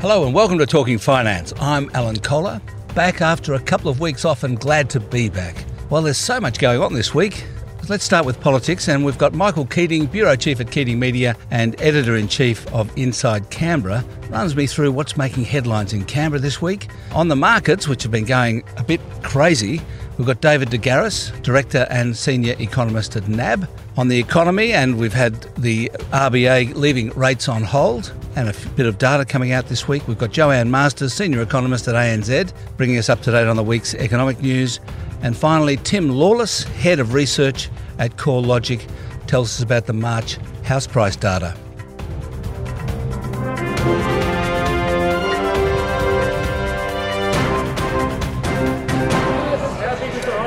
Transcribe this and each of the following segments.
Hello and welcome to Talking Finance. I'm Alan Kohler, back after a couple of weeks off and glad to be back. Well, there's so much going on this week. Let's start with politics, and we've got Michael Keating, Bureau Chief at Keating Media and Editor in Chief of Inside Canberra, runs me through what's making headlines in Canberra this week. On the markets, which have been going a bit crazy, we've got David De Garis, Director and Senior Economist at NAB. On the economy, and we've had the RBA leaving rates on hold and a bit of data coming out this week. We've got Joanne Masters, Senior Economist at ANZ, bringing us up to date on the week's economic news. And finally, Tim Lawless, Head of Research at CoreLogic, tells us about the March house price data.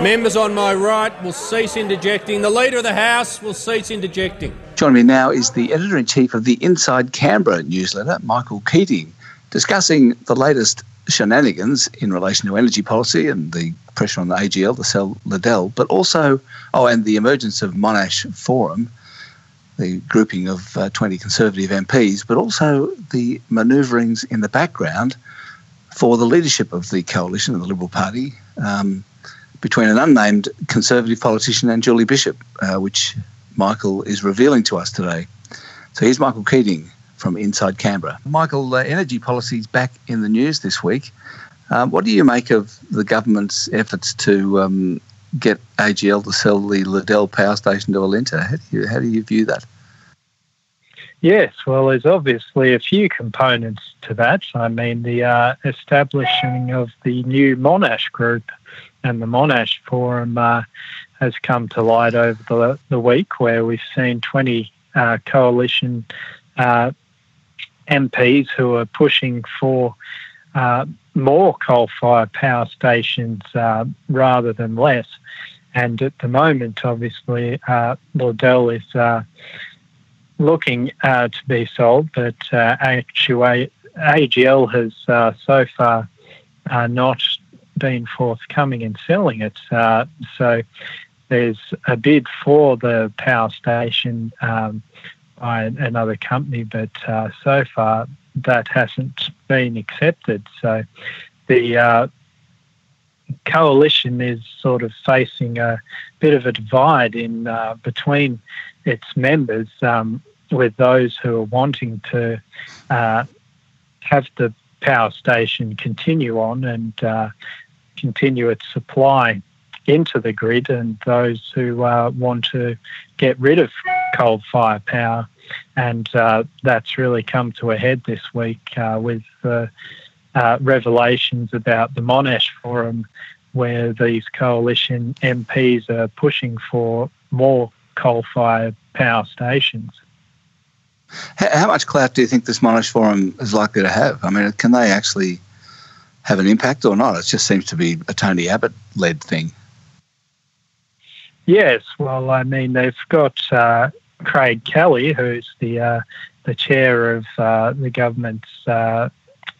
Members on my right will cease interjecting. The Leader of the House will cease interjecting. Joining me now is the Editor in Chief of the Inside Canberra newsletter, Michael Keating, discussing the latest shenanigans in relation to energy policy and the pressure on the AGL to sell Liddell, but also, oh, and the emergence of Monash Forum, the grouping of uh, 20 Conservative MPs, but also the manoeuvrings in the background for the leadership of the coalition of the Liberal Party um, between an unnamed Conservative politician and Julie Bishop, uh, which Michael is revealing to us today. So here's Michael Keating from inside Canberra. Michael, uh, energy policy is back in the news this week. Um, what do you make of the government's efforts to um, get AGL to sell the Liddell power station to Alinta? How do you, how do you view that? Yes, well, there's obviously a few components to that. I mean, the uh, establishing of the new Monash Group and the Monash Forum uh, has come to light over the, the week, where we've seen 20 uh, coalition uh, MPs who are pushing for uh, more coal fired power stations uh, rather than less. And at the moment, obviously, uh, Liddell is uh, looking uh, to be sold, but uh, actually, AGL has so far not been forthcoming in selling it. so there's a bid for the power station um, by another company, but uh, so far that hasn't been accepted. So the uh, coalition is sort of facing a bit of a divide in uh, between its members, um, with those who are wanting to uh, have the power station continue on and uh, continue its supply into the grid, and those who uh, want to get rid of coal fire power. And uh, that's really come to a head this week uh, with uh, revelations about the Monash Forum, where these coalition MPs are pushing for more coal fired power stations. How much clout do you think this Monash Forum is likely to have? I mean, can they actually have an impact or not? It just seems to be a Tony Abbott led thing. Yes, well, I mean, they've got uh, Craig Kelly, who's the uh, the chair of uh, the government's uh,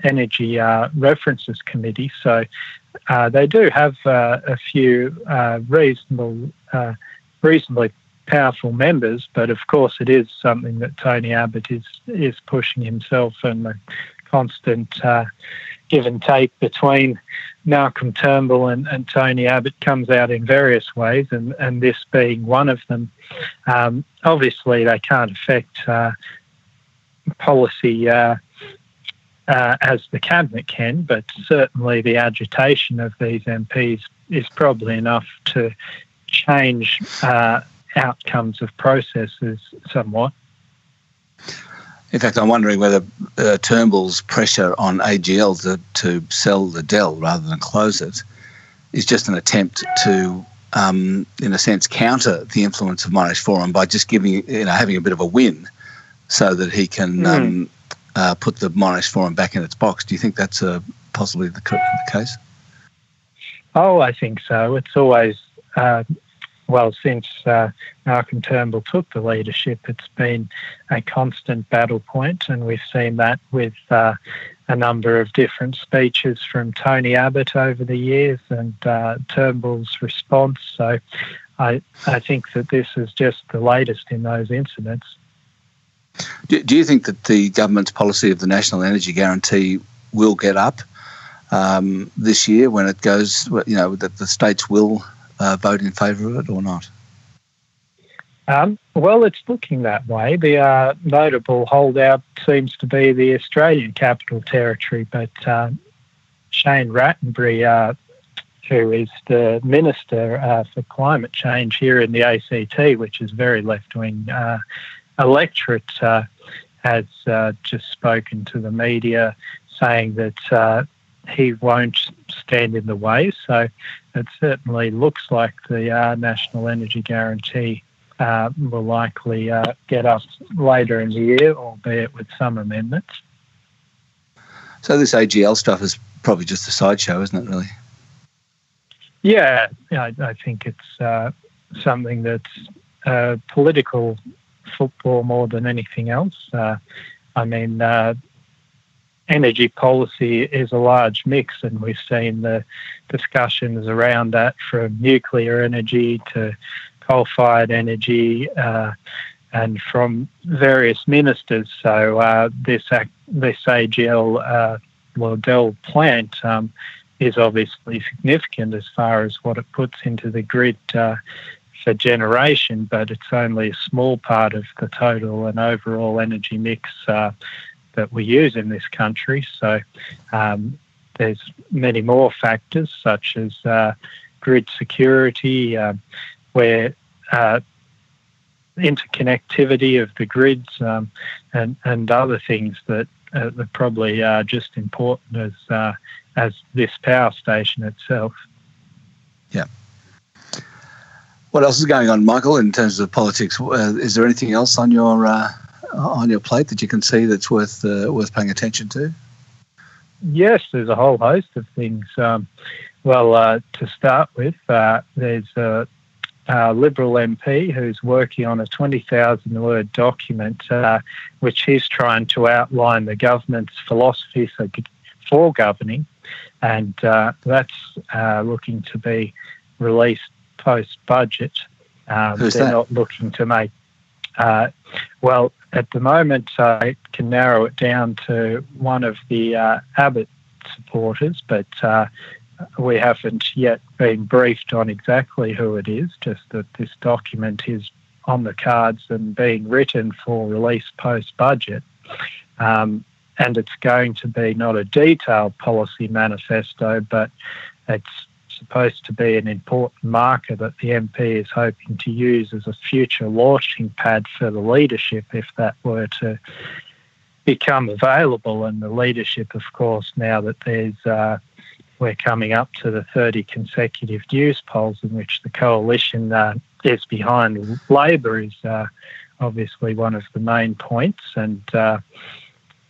Energy uh, References Committee. So uh, they do have a few reasonable, reasonably powerful members, but of course it is something that Tony Abbott is is pushing himself and the constant give and take between Malcolm Turnbull and, and, Tony Abbott comes out in various ways, and, and this being one of them. Um, obviously, they can't affect uh, policy uh, uh, as the cabinet can, but certainly the agitation of these MPs is probably enough to change uh, outcomes of processes somewhat. In fact, I'm wondering whether uh, Turnbull's pressure on AGL to, to sell Liddell rather than close it is just an attempt to, um, in a sense, counter the influence of Monash Forum by just giving, you know, having a bit of a win, so that he can mm. um, uh, put the Monash Forum back in its box. Do you think that's uh, possibly the, the, case? Oh, I think so. It's always uh, well, since uh, Malcolm Turnbull took the leadership, it's been a constant battle point, and we've seen that with uh, a number of different speeches from Tony Abbott over the years and uh, Turnbull's response. So I, I think that this is just the latest in those incidents. Do, do you think that the government's policy of the national energy guarantee will get up um, this year when it goes? You know that the states will uh, vote in favour of it or not? Um, well, it's looking that way. The uh, notable holdout seems to be the Australian Capital Territory, but uh, Shane Rattenbury, uh, who is the Minister uh, for Climate Change here in the ACT, which is very left wing uh, electorate, has just spoken to the media saying that he won't stand in the way. So it certainly looks like the National Energy Guarantee uh, will likely uh, get us later in the year, albeit with some amendments. So this AGL stuff is probably just a sideshow, isn't it? Really? Yeah, I, I think it's uh, something that's uh, political football more than anything else. Uh, I mean, uh, energy policy is a large mix, and we've seen the discussions around that from nuclear energy to coal-fired energy uh, and from various ministers. So uh, this this AGL uh, plant um, is obviously significant as far as what it puts into the grid uh, for generation, but it's only a small part of the total and overall energy mix uh, that we use in this country. So um, there's many more factors such as uh, grid security, where uh, interconnectivity of the grids um, and and other things that, uh, that probably are just important as uh, as this power station itself. Yeah. What else is going on, Michael, in terms of politics? Uh, is there anything else on your uh, on your plate that you can see that's worth uh, worth paying attention to? Yes, there's a whole host of things. Um, well, uh, to start with, uh, there's a uh, Liberal MP who's working on a 20,000 word document uh, which he's trying to outline the government's philosophy for, for governing, and uh, that's uh, looking to be released post budget. Um, they're that? not looking to make. Uh, well, at the moment, I can narrow it down to one of the uh, Abbott supporters, but we haven't yet been briefed on exactly who it is, just that this document is on the cards and being written for release post budget. Um, and it's going to be not a detailed policy manifesto, but it's supposed to be an important marker that the MP is hoping to use as a future launching pad for the leadership if that were to become available. And the leadership, of course, now that there's uh, we're coming up to the 30 consecutive Newspolls in which the coalition uh, is behind Labor is uh, obviously one of the main points. And uh,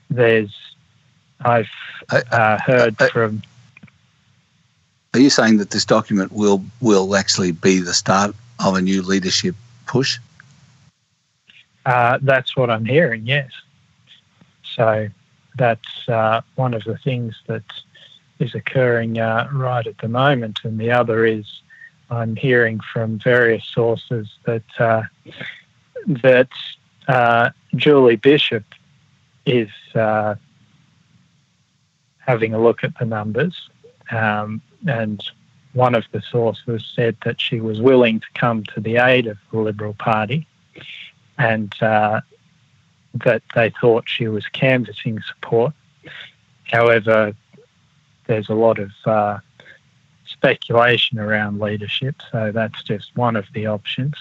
there's, I've uh, heard from. Are you saying that this document will will actually be the start of a new leadership push? Uh, that's what I'm hearing. Yes. So that's uh, one of the things that is occurring uh, right at the moment, and the other is I'm hearing from various sources that uh, that uh, Julie Bishop is uh, having a look at the numbers, um, and one of the sources said that she was willing to come to the aid of the Liberal Party, and uh, that they thought she was canvassing support. However, there's a lot of uh, speculation around leadership, so that's just one of the options.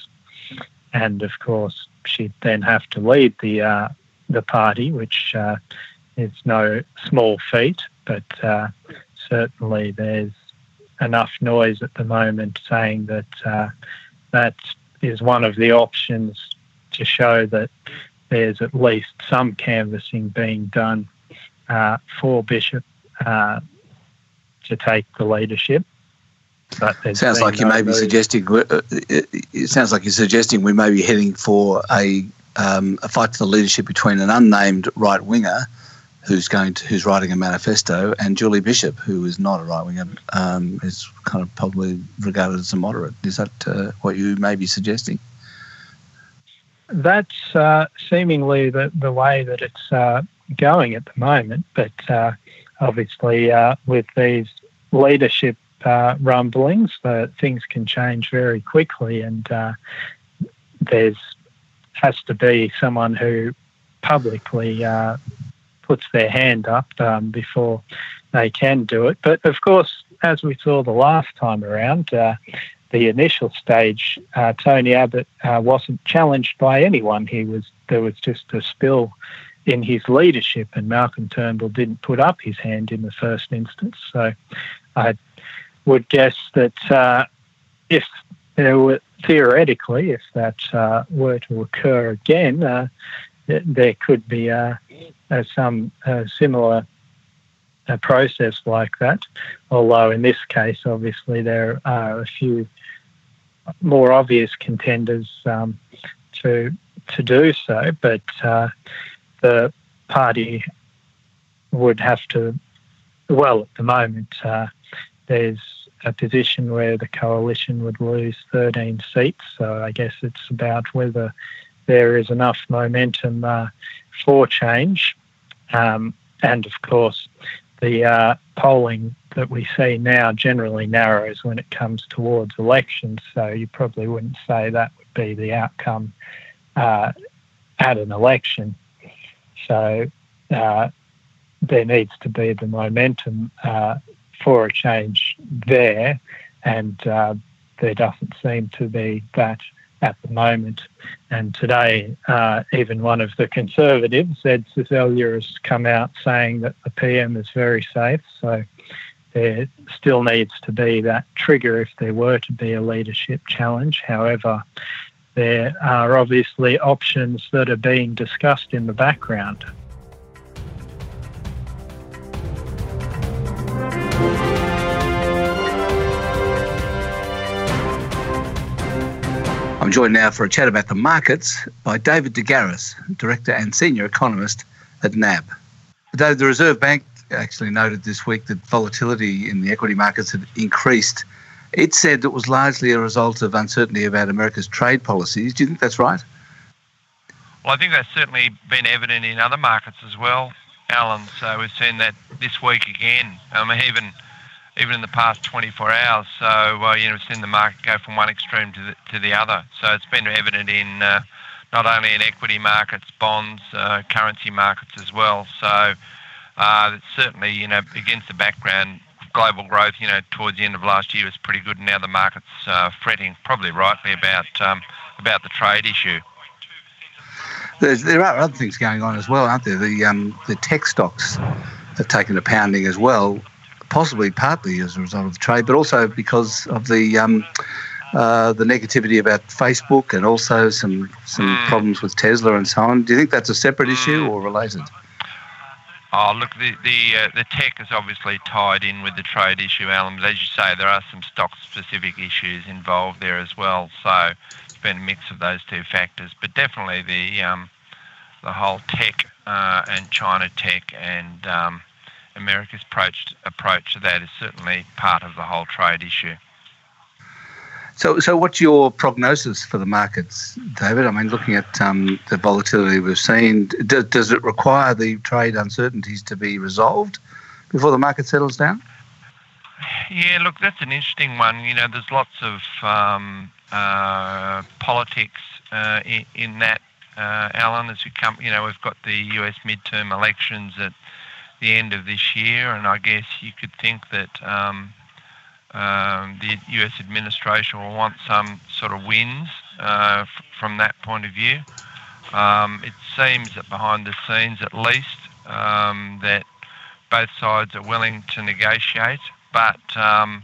And of course, she'd then have to lead the uh, the party, which uh, is no small feat, but uh, certainly there's enough noise at the moment saying that uh, that is one of the options to show that there's at least some canvassing being done uh, for Bishop uh, to take the leadership. But sounds like you may be suggesting. Uh, it sounds like you're suggesting we may be heading for a um, a fight for the leadership between an unnamed right winger who's going to who's writing a manifesto and Julie Bishop, who is not a right winger, um, is kind of probably regarded as a moderate. Is that uh, what you may be suggesting? that's uh, seemingly the, the way that it's uh, going at the moment. But uh, obviously, uh, with these leadership uh, rumblings, things can change very quickly, and there's has to be someone who publicly puts their hand up um, before they can do it. But of course, as we saw the last time around, uh, the initial stage, uh, Tony Abbott uh, wasn't challenged by anyone. He was there was just a spill in his leadership, and Malcolm Turnbull didn't put up his hand in the first instance. So I would guess that uh, if there were theoretically, if that uh, were to occur again, uh, there could be some similar a process like that. Although in this case, obviously, there are a few more obvious contenders um, to to do so, but uh, the party would have to. Well, at the moment, uh, there's a position where the coalition would lose 13 seats, so I guess it's about whether there is enough momentum uh, for change. Um, and of course, the uh, polling that we see now generally narrows when it comes towards elections, so you probably wouldn't say that would be the outcome uh, at an election. So uh, there needs to be the momentum uh, for a change there, and uh, there doesn't seem to be that at the moment. And today, uh, even one of the conservatives, Zed Seselja, has come out saying that the PM is very safe. So there still needs to be that trigger if there were to be a leadership challenge. However, there are obviously options that are being discussed in the background. I'm joined now for a chat about the markets by David De Garis, Director and Senior Economist at NAB. David, the Reserve Bank actually noted this week that volatility in the equity markets had increased. It said it was largely a result of uncertainty about America's trade policies. Do you think that's right? Well, I think that's certainly been evident in other markets as well, Alan. So we've seen that this week again. I mean, even even in the past 24 hours. So, uh, you know, we've seen the market go from one extreme to the, to the other. So it's been evident in uh, not only in equity markets, bonds, uh, currency markets as well. So uh, certainly, you know, against the background, global growth, you know, towards the end of last year was pretty good. Now the market's uh, fretting, probably rightly, about um, about the trade issue. There's, there are other things going on as well, aren't there? The um, the tech stocks have taken a pounding as well possibly partly as a result of the trade, but also because of the um, uh, the negativity about Facebook and also some some mm. problems with Tesla and so on. Do you think that's a separate mm. issue or related? Oh, look, the the uh, the tech is obviously tied in with the trade issue, Alan. But as you say, there are some stock-specific issues involved there as well. So it's been a mix of those two factors. But definitely the um, the whole tech uh, and China tech and um, America's approach approach to that is certainly part of the whole trade issue. So, so what's your prognosis for the markets, David? I mean, looking at um, the volatility we've seen, does, does it require the trade uncertainties to be resolved before the market settles down? Yeah, look, that's an interesting one. You know, there's lots of um, uh, politics uh, in, in, that, uh, Alan. As we come, you know, we've got the US midterm elections that the end of this year, and I guess you could think that um, um, the US administration will want some sort of wins uh, f- from that point of view. Um, it seems that behind the scenes, at least, um, that both sides are willing to negotiate, but um,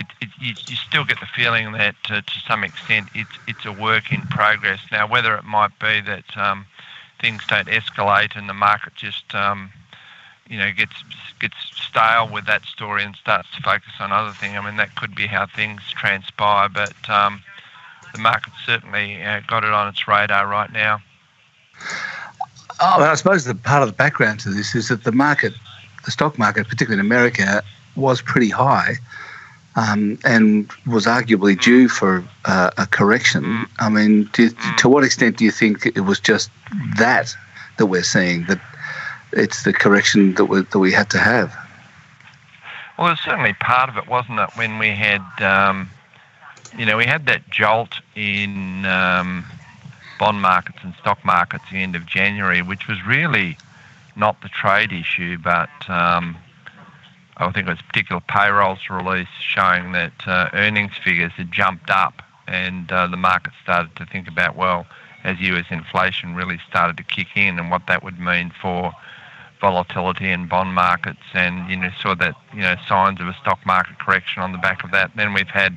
it, it, you, you, still get the feeling that uh, to some extent it's it's a work in progress. Now, whether it might be that um, things don't escalate and the market just um, you know gets gets stale with that story and starts to focus on other things. I mean that could be how things transpire, but um, the market certainly uh, got it on its radar right now. Oh, I suppose the part of the background to this is that the market, the stock market, particularly in America, was pretty high um, and was arguably due for uh, a correction. I mean, do, to what extent do you think it was just that that we're seeing that it's the correction that we that we had to have? Well, certainly part of it, wasn't it? When we had, um, you know, we had that jolt in um, bond markets and stock markets at the end of January, which was really not the trade issue, but um, I think it was particular payrolls release showing that uh, earnings figures had jumped up, and uh, the market started to think about well, as US inflation really started to kick in, and what that would mean for volatility in bond markets, and you know saw that you know signs of a stock market correction on the back of that. Then we've had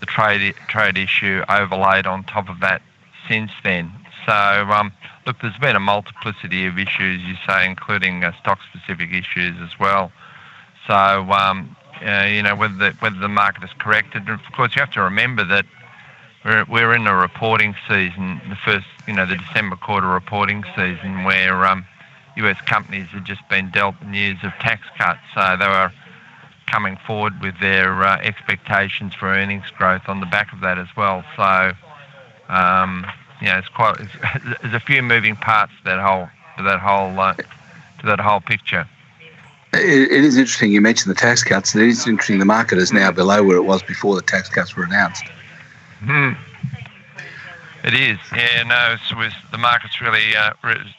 the trade trade issue overlaid on top of that since then. So um, look, there's been a multiplicity of issues, you say, including uh, stock-specific issues as well. So, um, uh, you know, whether the, whether the market is corrected, of course, you have to remember that we're, we're in a reporting season, the first, you know, the December quarter reporting season, where um, US companies had just been dealt news of tax cuts, so they were coming forward with their uh, expectations for earnings growth on the back of that as well. So, um, you know, it's quite it's, there's a few moving parts to that whole to that whole uh, to that whole picture. It, it is interesting you mentioned the tax cuts. And it is interesting the market is now below where it was before the tax cuts were announced. Hmm. It is, yeah. No, with the market's really uh,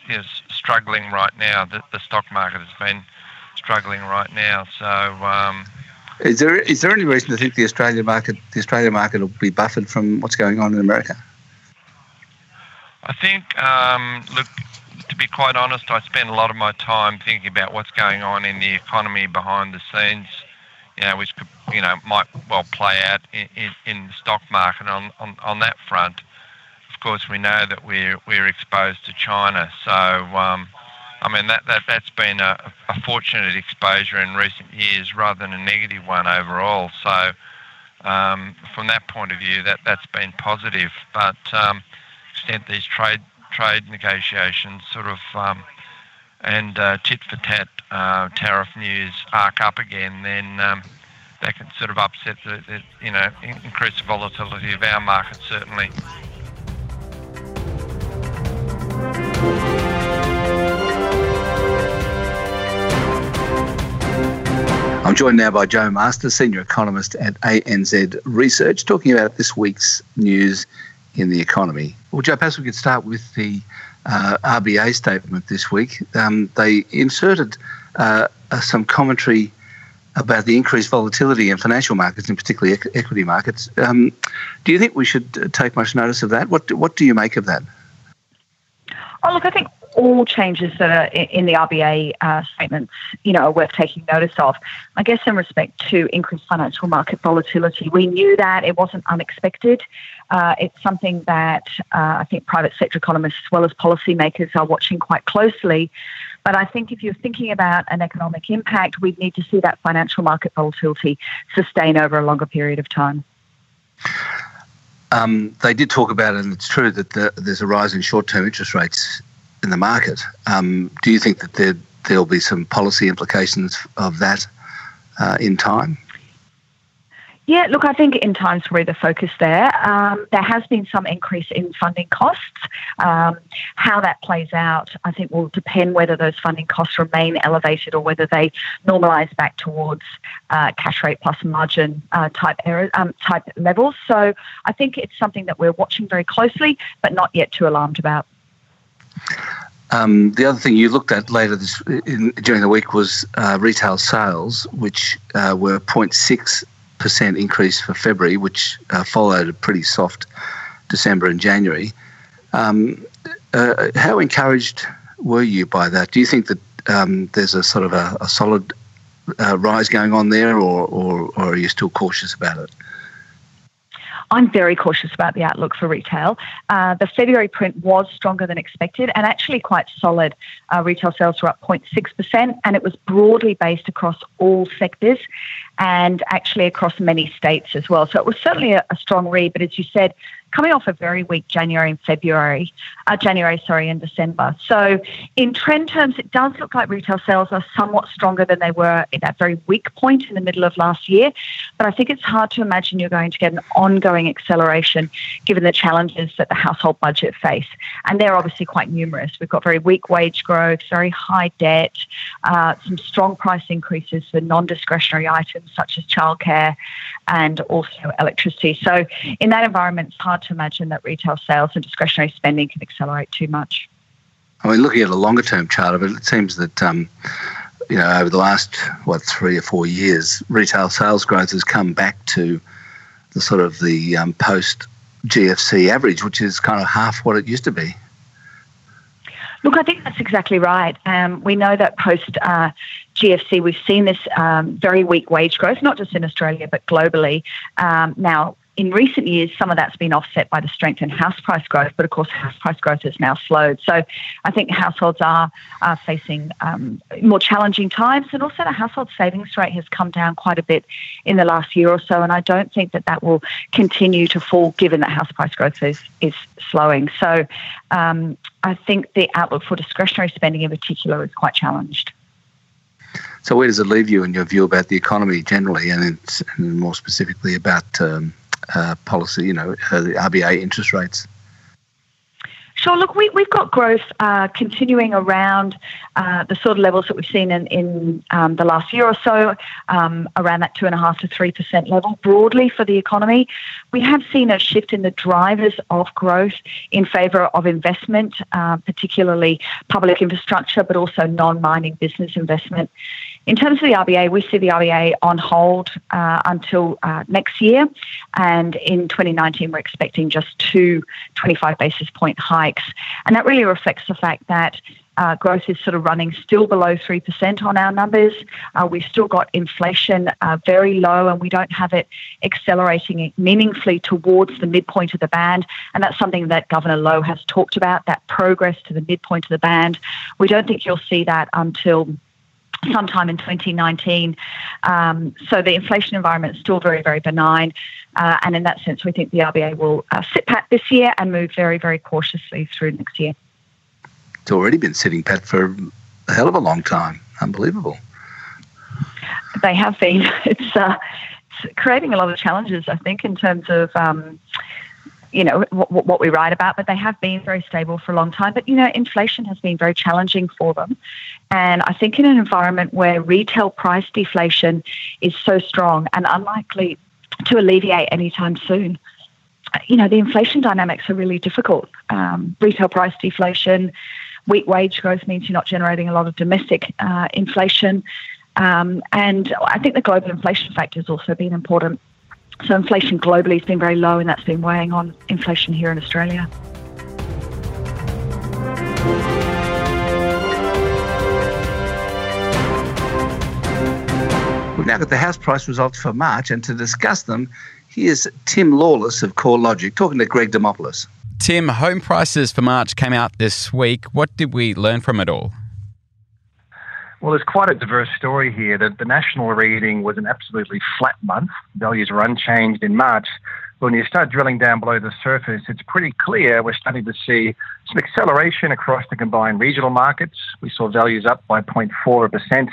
you know, struggling right now. The, the, stock market has been struggling right now. So, um, is there is there any reason to think the Australian market the Australian market will be buffered from what's going on in America? I think, um, look, to be quite honest, I spend a lot of my time thinking about what's going on in the economy behind the scenes, you know, which could, you know, might well play out in, in, in the stock market on, on, on that front. Course, we know that we're, we're exposed to China. So, um, I mean, that, that, that's been a, a fortunate exposure in recent years rather than a negative one overall. So, um, from that point of view, that, that's been positive. But um, extent these trade trade negotiations sort of um, and uh, tit for tat uh, tariff news arc up again, then um, that can sort of upset the, the, you know increase the volatility of our market certainly. I'm joined now by Joe Masters, Senior Economist at ANZ Research, talking about this week's news in the economy. Well, Joe, perhaps we could start with the uh, RBA statement this week. Um, they inserted uh, uh, some commentary about the increased volatility in financial markets, in particularly equity markets. Um, do you think we should take much notice of that? What What do you make of that? Oh, look, I think all changes that are in the RBA uh, statements, you know, are worth taking notice of. I guess in respect to increased financial market volatility, we knew that it wasn't unexpected. Uh, it's something that uh, I think private sector economists as well as policymakers are watching quite closely. But I think if you're thinking about an economic impact, we'd need to see that financial market volatility sustain over a longer period of time. Um, they did talk about it, and it's true that the, there's a rise in short-term interest rates in the market. Um, do you think that there, there'll be some policy implications of that uh, in time? Yeah, look, I think in times we're the focus there. Um, there has been some increase in funding costs. Um, how that plays out, I think, will depend whether those funding costs remain elevated or whether they normalise back towards uh, cash rate plus margin uh, type error, um, type levels. So I think it's something that we're watching very closely, but not yet too alarmed about. Um, the other thing you looked at later this in, during the week was uh, retail sales, which uh, were 0.6 percent increase for February, which uh, followed a pretty soft December and January. Um, uh, how encouraged were you by that? Do you think that um, there's a sort of a, a solid uh, rise going on there, or, or, or are you still cautious about it? I'm very cautious about the outlook for retail. Uh, the February print was stronger than expected and actually quite solid. Uh, retail sales were up 0.6%, and it was broadly based across all sectors and actually across many states as well. So it was certainly a, a strong read, but as you said, coming off a very weak January and February, uh, January, sorry, and December. So, in trend terms, it does look like retail sales are somewhat stronger than they were at that very weak point in the middle of last year. But I think it's hard to imagine you're going to get an ongoing acceleration given the challenges that the household budget face. And they're obviously quite numerous. We've got very weak wage growth, very high debt, uh, some strong price increases for non discretionary items such as childcare and also electricity. So, in that environment, it's hard to imagine that retail sales and discretionary spending can accelerate too much. I mean, looking at a longer term chart of it, it seems that um, you know over the last what three or four years, retail sales growth has come back to the sort of the um, post GFC average, which is kind of half what it used to be. Look, I think that's exactly right. Um, we know that post uh, GFC, we've seen this um, very weak wage growth, not just in Australia, but globally. Um, now, in recent years, some of that's been offset by the strength in house price growth, but of course, house price growth has now slowed. So I think households are, are facing um, more challenging times, and also the household savings rate has come down quite a bit in the last year or so, and I don't think that that will continue to fall given that house price growth is, is slowing. So um, I think the outlook for discretionary spending in particular is quite challenged. So where does it leave you in your view about the economy generally, and, and more specifically about um, uh, policy, you know, uh, the RBA interest rates? Sure. Look, we, we've got growth uh, continuing around uh, the sort of levels that we've seen in, in um, the last year or so, um, around that two and a half to three percent level broadly for the economy. We have seen a shift in the drivers of growth in favour of investment, uh, particularly public infrastructure, but also non-mining business investment. In terms of the RBA, we see the RBA on hold uh, until uh, next year. And in 2019, we're expecting just two 25 basis point hikes. And that really reflects the fact that uh, growth is sort of running still below 3% on our numbers. Uh, we've still got inflation uh, very low and we don't have it accelerating meaningfully towards the midpoint of the band. And that's something that Governor Lowe has talked about, that progress to the midpoint of the band. We don't think you'll see that until sometime in 2019. Um, so the inflation environment is still very, very benign. Uh, and in that sense, we think the RBA will uh, sit pat this year and move very, very cautiously through next year. It's already been sitting pat for a hell of a long time. Unbelievable. They have been. It's, uh, it's creating a lot of challenges, I think, in terms of. Um, you know what, what, we write about, but they have been very stable for a long time. But you know, inflation has been very challenging for them, and I think in an environment where retail price deflation is so strong and unlikely to alleviate anytime soon, you know, the inflation dynamics are really difficult. Um, retail price deflation, weak wage growth means you're not generating a lot of domestic uh, inflation. Um, and I think the global inflation factor has also been important. So inflation globally has been very low, and that's been weighing on inflation here in Australia. We've now got the house price results for March, and to discuss them, here's Tim Lawless of CoreLogic talking to Greg Demopoulos. Tim, home prices for March came out this week. What did we learn from it all? Well, there's quite a diverse story here. The, the national reading was an absolutely flat month. Values were unchanged in March. But when you start drilling down below the surface, it's pretty clear we're starting to see some acceleration across the combined regional markets. We saw values up by 0.4%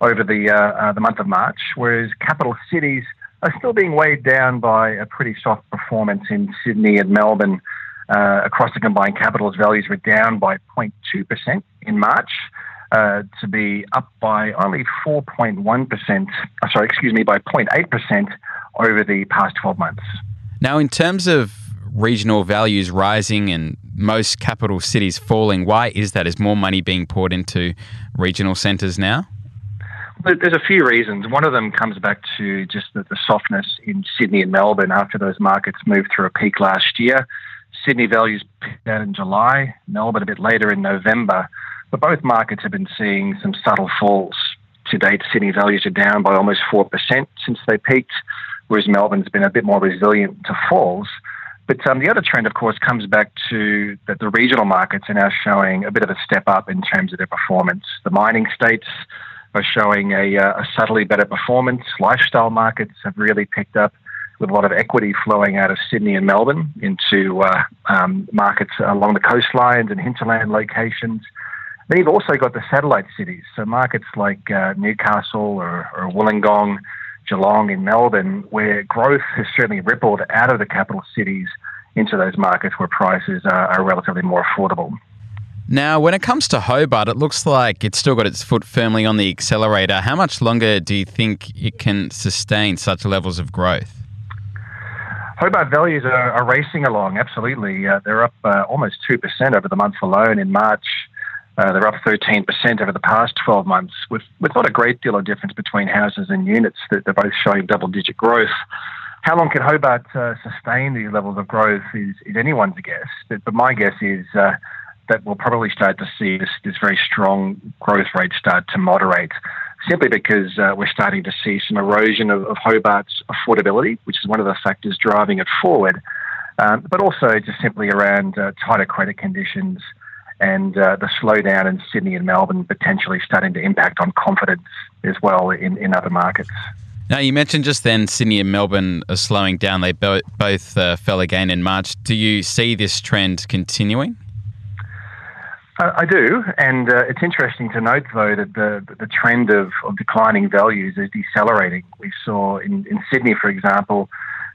over the, uh, uh, the month of March, whereas capital cities are still being weighed down by a pretty soft performance in Sydney and Melbourne. Uh, across the combined capitals, values were down by 0.2% in March uh, to be up by only 4.1%, uh, sorry, excuse me, by 0.8% over the past 12 months. Now, in terms of regional values rising and most capital cities falling, why is that? Is more money being poured into regional centres now? There's a few reasons. One of them comes back to just the, the softness in Sydney and Melbourne after those markets moved through a peak last year. Sydney values peaked out in July, Melbourne a bit later in November. But both markets have been seeing some subtle falls. To date, Sydney values are down by almost 4% since they peaked, whereas Melbourne's been a bit more resilient to falls. But um, the other trend, of course, comes back to that the regional markets are now showing a bit of a step up in terms of their performance. The mining states are showing a, uh, a subtly better performance. Lifestyle markets have really picked up. with a lot of equity flowing out of Sydney and Melbourne into uh, um, markets along the coastlines and hinterland locations. Then you've also got the satellite cities, so markets like uh, Newcastle or, or Wollongong, Geelong in Melbourne, where growth has certainly rippled out of the capital cities into those markets where prices are, are relatively more affordable. Now, when it comes to Hobart, it looks like it's still got its foot firmly on the accelerator. How much longer do you think it can sustain such levels of growth? Hobart values are, are racing along, absolutely. Uh, they're up uh, almost 2% over the month alone in March. Uh, they're up 13% over the past 12 months, with, with not a great deal of difference between houses and units. That they're both showing double digit growth. How long can Hobart uh, sustain these levels of growth is, is anyone's guess. But, but my guess is uh, that we'll probably start to see this, this very strong growth rate start to moderate simply because uh, we're starting to see some erosion of, of, Hobart's affordability, which is one of the factors driving it forward, um, but also just simply around uh, tighter credit conditions and uh, the slowdown in Sydney and Melbourne potentially starting to impact on confidence as well in, in other markets. Now, you mentioned just then Sydney and Melbourne are slowing down. They bo- both uh, fell again in March. Do you see this trend continuing? I do, and uh, it's interesting to note, though, that the the trend of, of declining values is decelerating. We saw in, in Sydney, for example,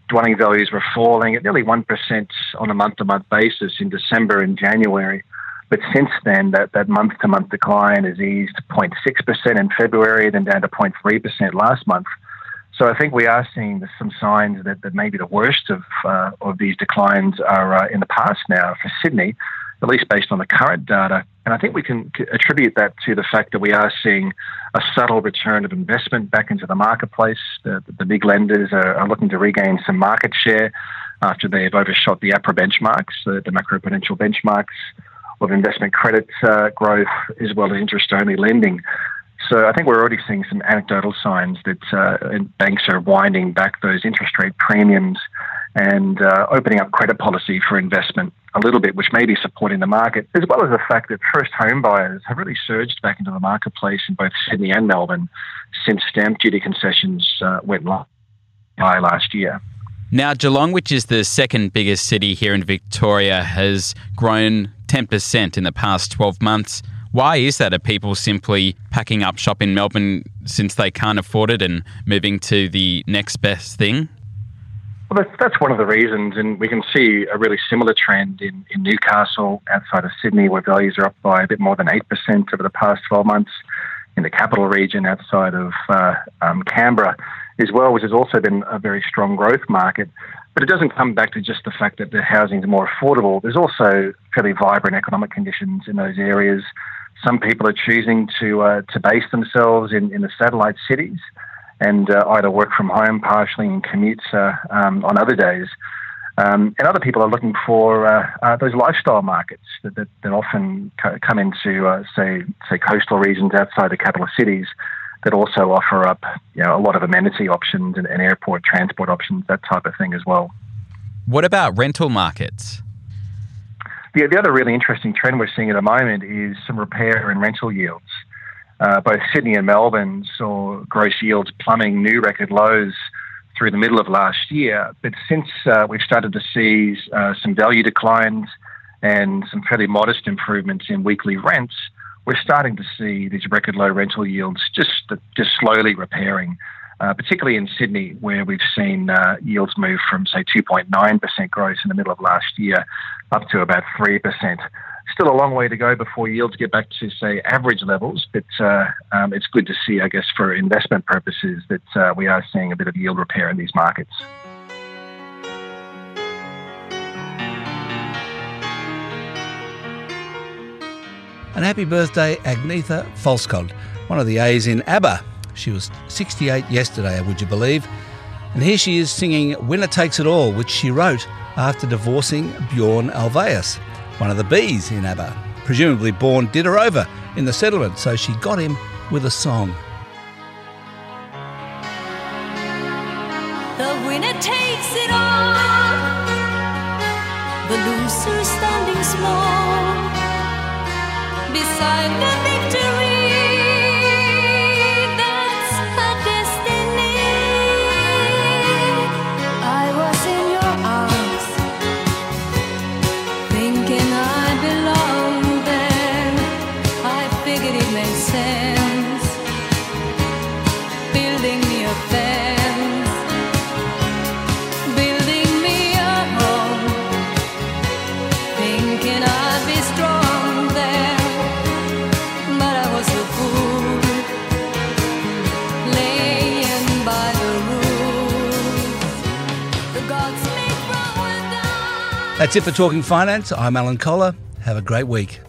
dwelling values were falling at nearly 1% on a month to month basis in December and January. But since then, that, that month to month decline has eased 0.6% in February, then down to 0.3% last month. So I think we are seeing some signs that, that maybe the worst of, uh, of these declines are uh, in the past now for Sydney, at least based on the current data. And I think we can attribute that to the fact that we are seeing a subtle return of investment back into the marketplace. The, the big lenders are, are, looking to regain some market share after they've overshot the APRA benchmarks, the, the macroprudential benchmarks of investment credit uh, growth as well as interest only lending. So I think we're already seeing some anecdotal signs that uh, banks are winding back those interest rate premiums and uh, opening up credit policy for investment a little bit, which may be supporting the market, as well as the fact that first home buyers have really surged back into the marketplace in both Sydney and Melbourne since stamp duty concessions uh, went live last year. Now, Geelong, which is the second biggest city here in Victoria, has grown 10% in the past 12 months. Why is that? Are people simply packing up shop in Melbourne since they can't afford it and moving to the next best thing? Well, that's, that's one of the reasons, and we can see a really similar trend in, in Newcastle outside of Sydney, where values are up by a bit more than 8% over the past 12 months. In the capital region outside of uh, um, Canberra as well, which has also been a very strong growth market. But it doesn't come back to just the fact that the housing is more affordable. There's also fairly vibrant economic conditions in those areas. Some people are choosing to uh, to base themselves in, in the satellite cities and uh, either work from home partially and commute uh, um, on other days. Um, and other people are looking for uh, uh, those lifestyle markets that, that, that often co- come into, uh, say, say, coastal regions outside the capital cities that also offer up you know, a lot of amenity options and, and airport transport options, that type of thing as well. What about rental markets? The, the other really interesting trend we're seeing at the moment is some repair and rental yields. Uh, both Sydney and Melbourne saw gross yields plumbing new record lows through the middle of last year. But since uh, we've started to see uh, some value declines and some fairly modest improvements in weekly rents, we're starting to see these record low rental yields just just slowly repairing. Uh, particularly in Sydney, where we've seen uh, yields move from, say, 2.9% growth in the middle of last year up to about 3%. Still a long way to go before yields get back to, say, average levels, but uh, um, it's good to see, I guess, for investment purposes, that uh, we are seeing a bit of yield repair in these markets. And happy birthday, Agnetha Fältskog, one of the A's in ABBA. She was 68 yesterday, would you believe? And here she is singing Winner Takes It All, which she wrote after divorcing Bjorn Ulvaeus, one of the B's in ABBA. Presumably, Bjorn did in the settlement, so she got him with a song. The winner takes it all, the loser standing small beside the That's it for Talking Finance. I'm Alan Kohler. Have a great week.